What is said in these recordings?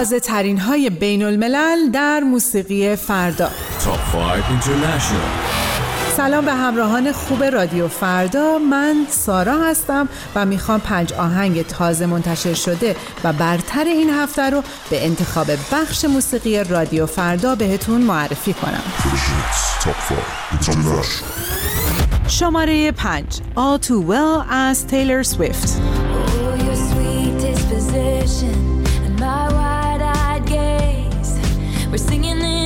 تازه ترین های بین الملل در موسیقی فردا. Top 5 International. سلام به همراهان خوب رادیو فردا. من سارا هستم و می‌خوام پنج آهنگ تازه منتشر شده و برتر این هفته رو به انتخاب بخش موسیقی رادیو فردا بهتون معرفی کنم. شماره پنج. All Too Well از تیلر سویفت We're singing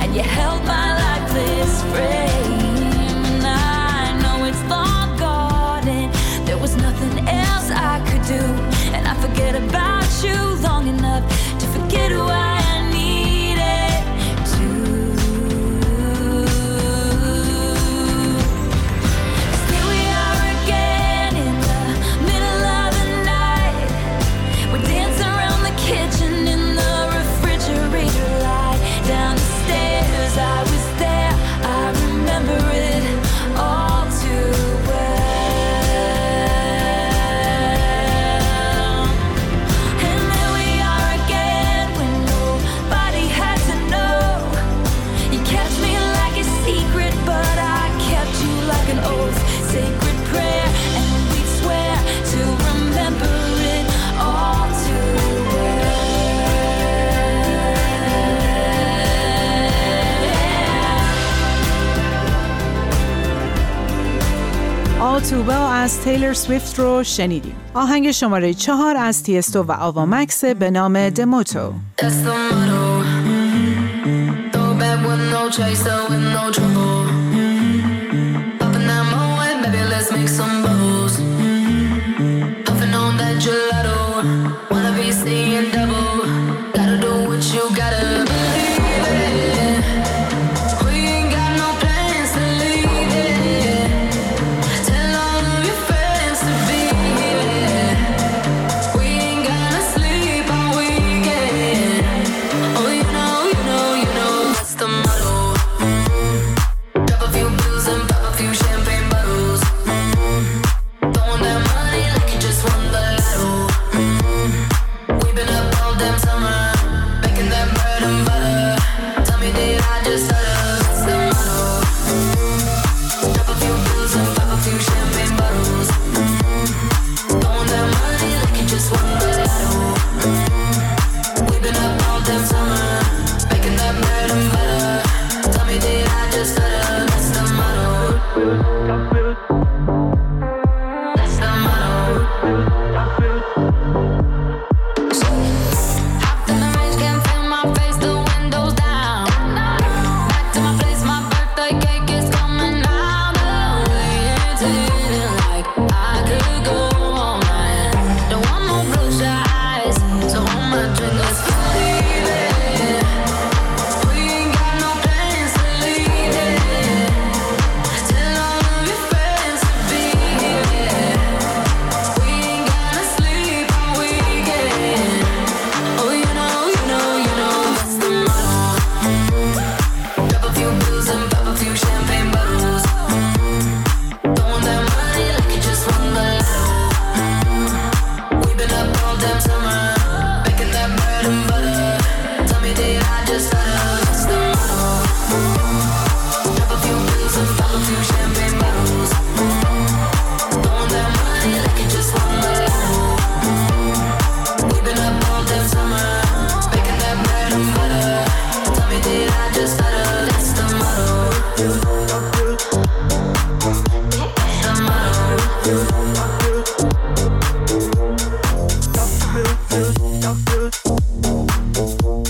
and you held my life this frame. توبا از تیلر سویفت رو شنیدیم. آهنگ شماره چهار از تیستو و آوا مکس به نام دموتو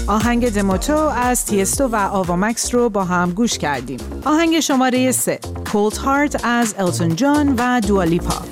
آهنگ دموتو از تیستو و آوامکس رو با هم گوش کردیم. آهنگ شماره 3 کولد هارت از التون جان و دوالیپا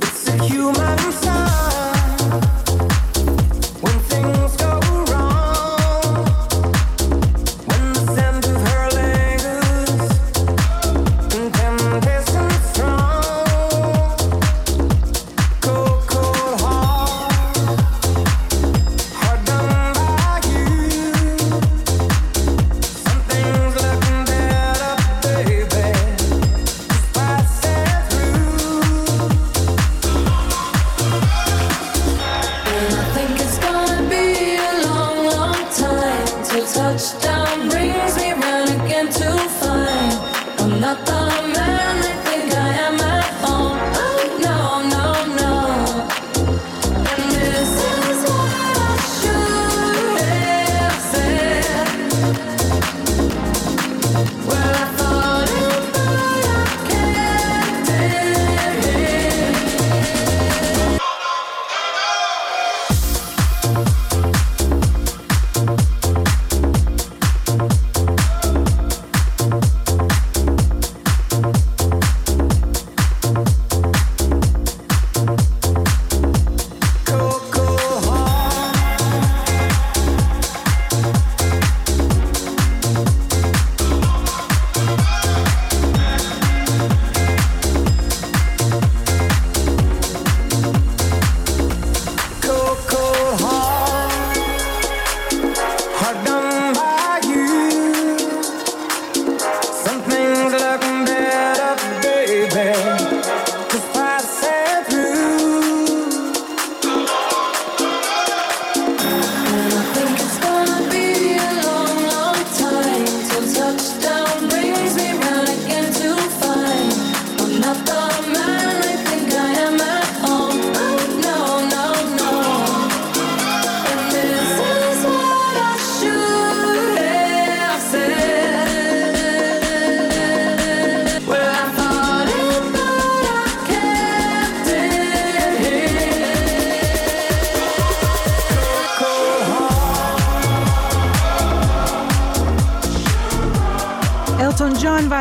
céu.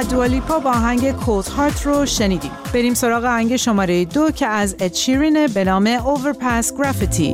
دوالیپا با آهنگ کولد هارت رو شنیدیم. بریم سراغ آهنگ شماره دو که از اچیرینه به نام اوورپاس گرافیتی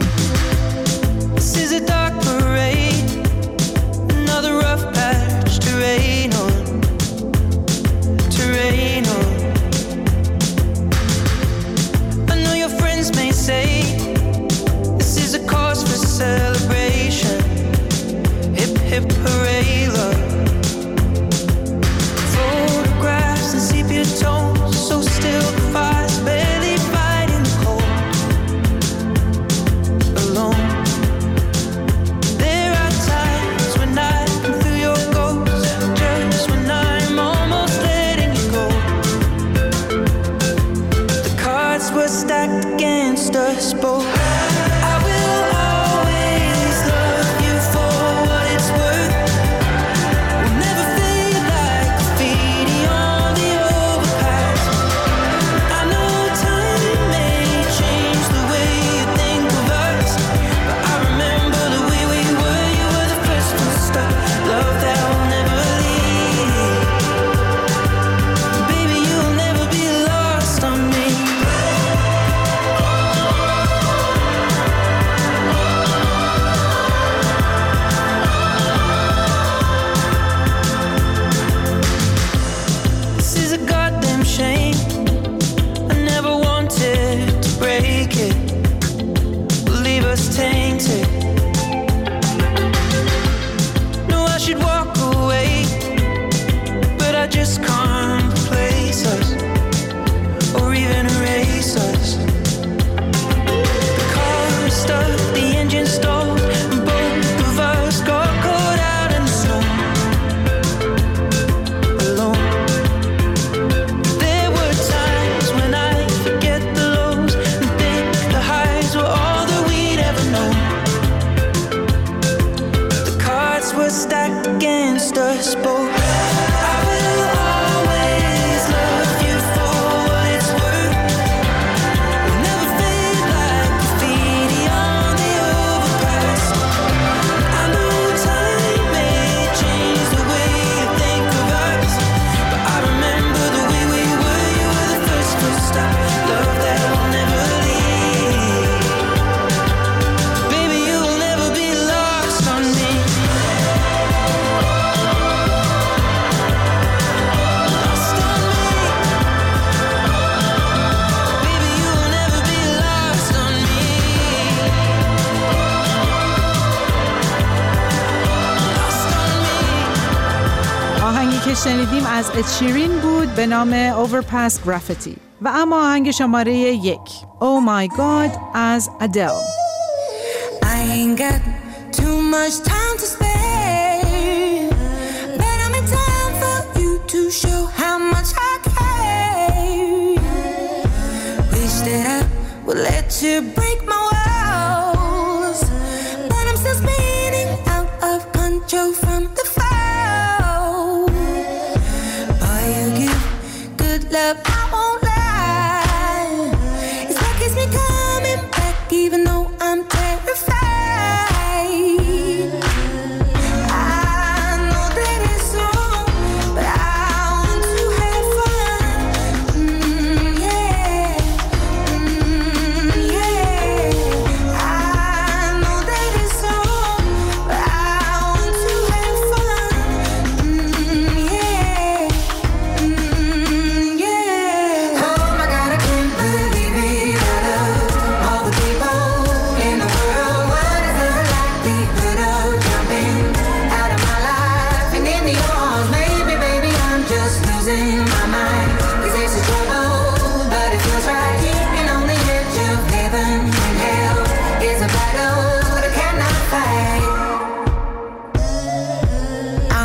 شنیدیم از اچیرین بود به نام Overpass Graffiti و اما آهنگ شماره یک Oh My God از ادل I ain't got too much time to spare But I'm in time for you to show how much I care Wish that I would let you break my love,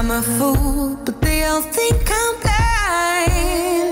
I'm a fool, but they all think I'm blind.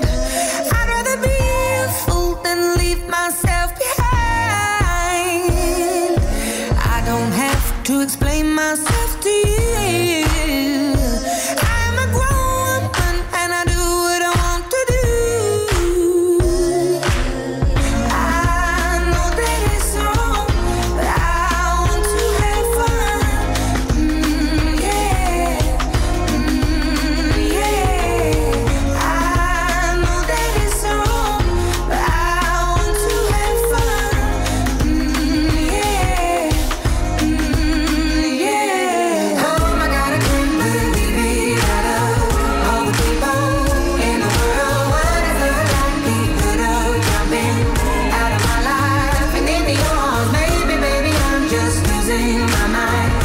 losing my mind.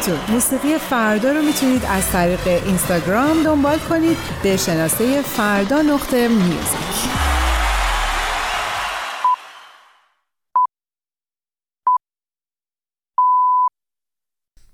همراهیتون موسیقی فردا رو می‌تونید از طریق اینستاگرام دنبال کنید. به شناسه فردا نقطه میوزیک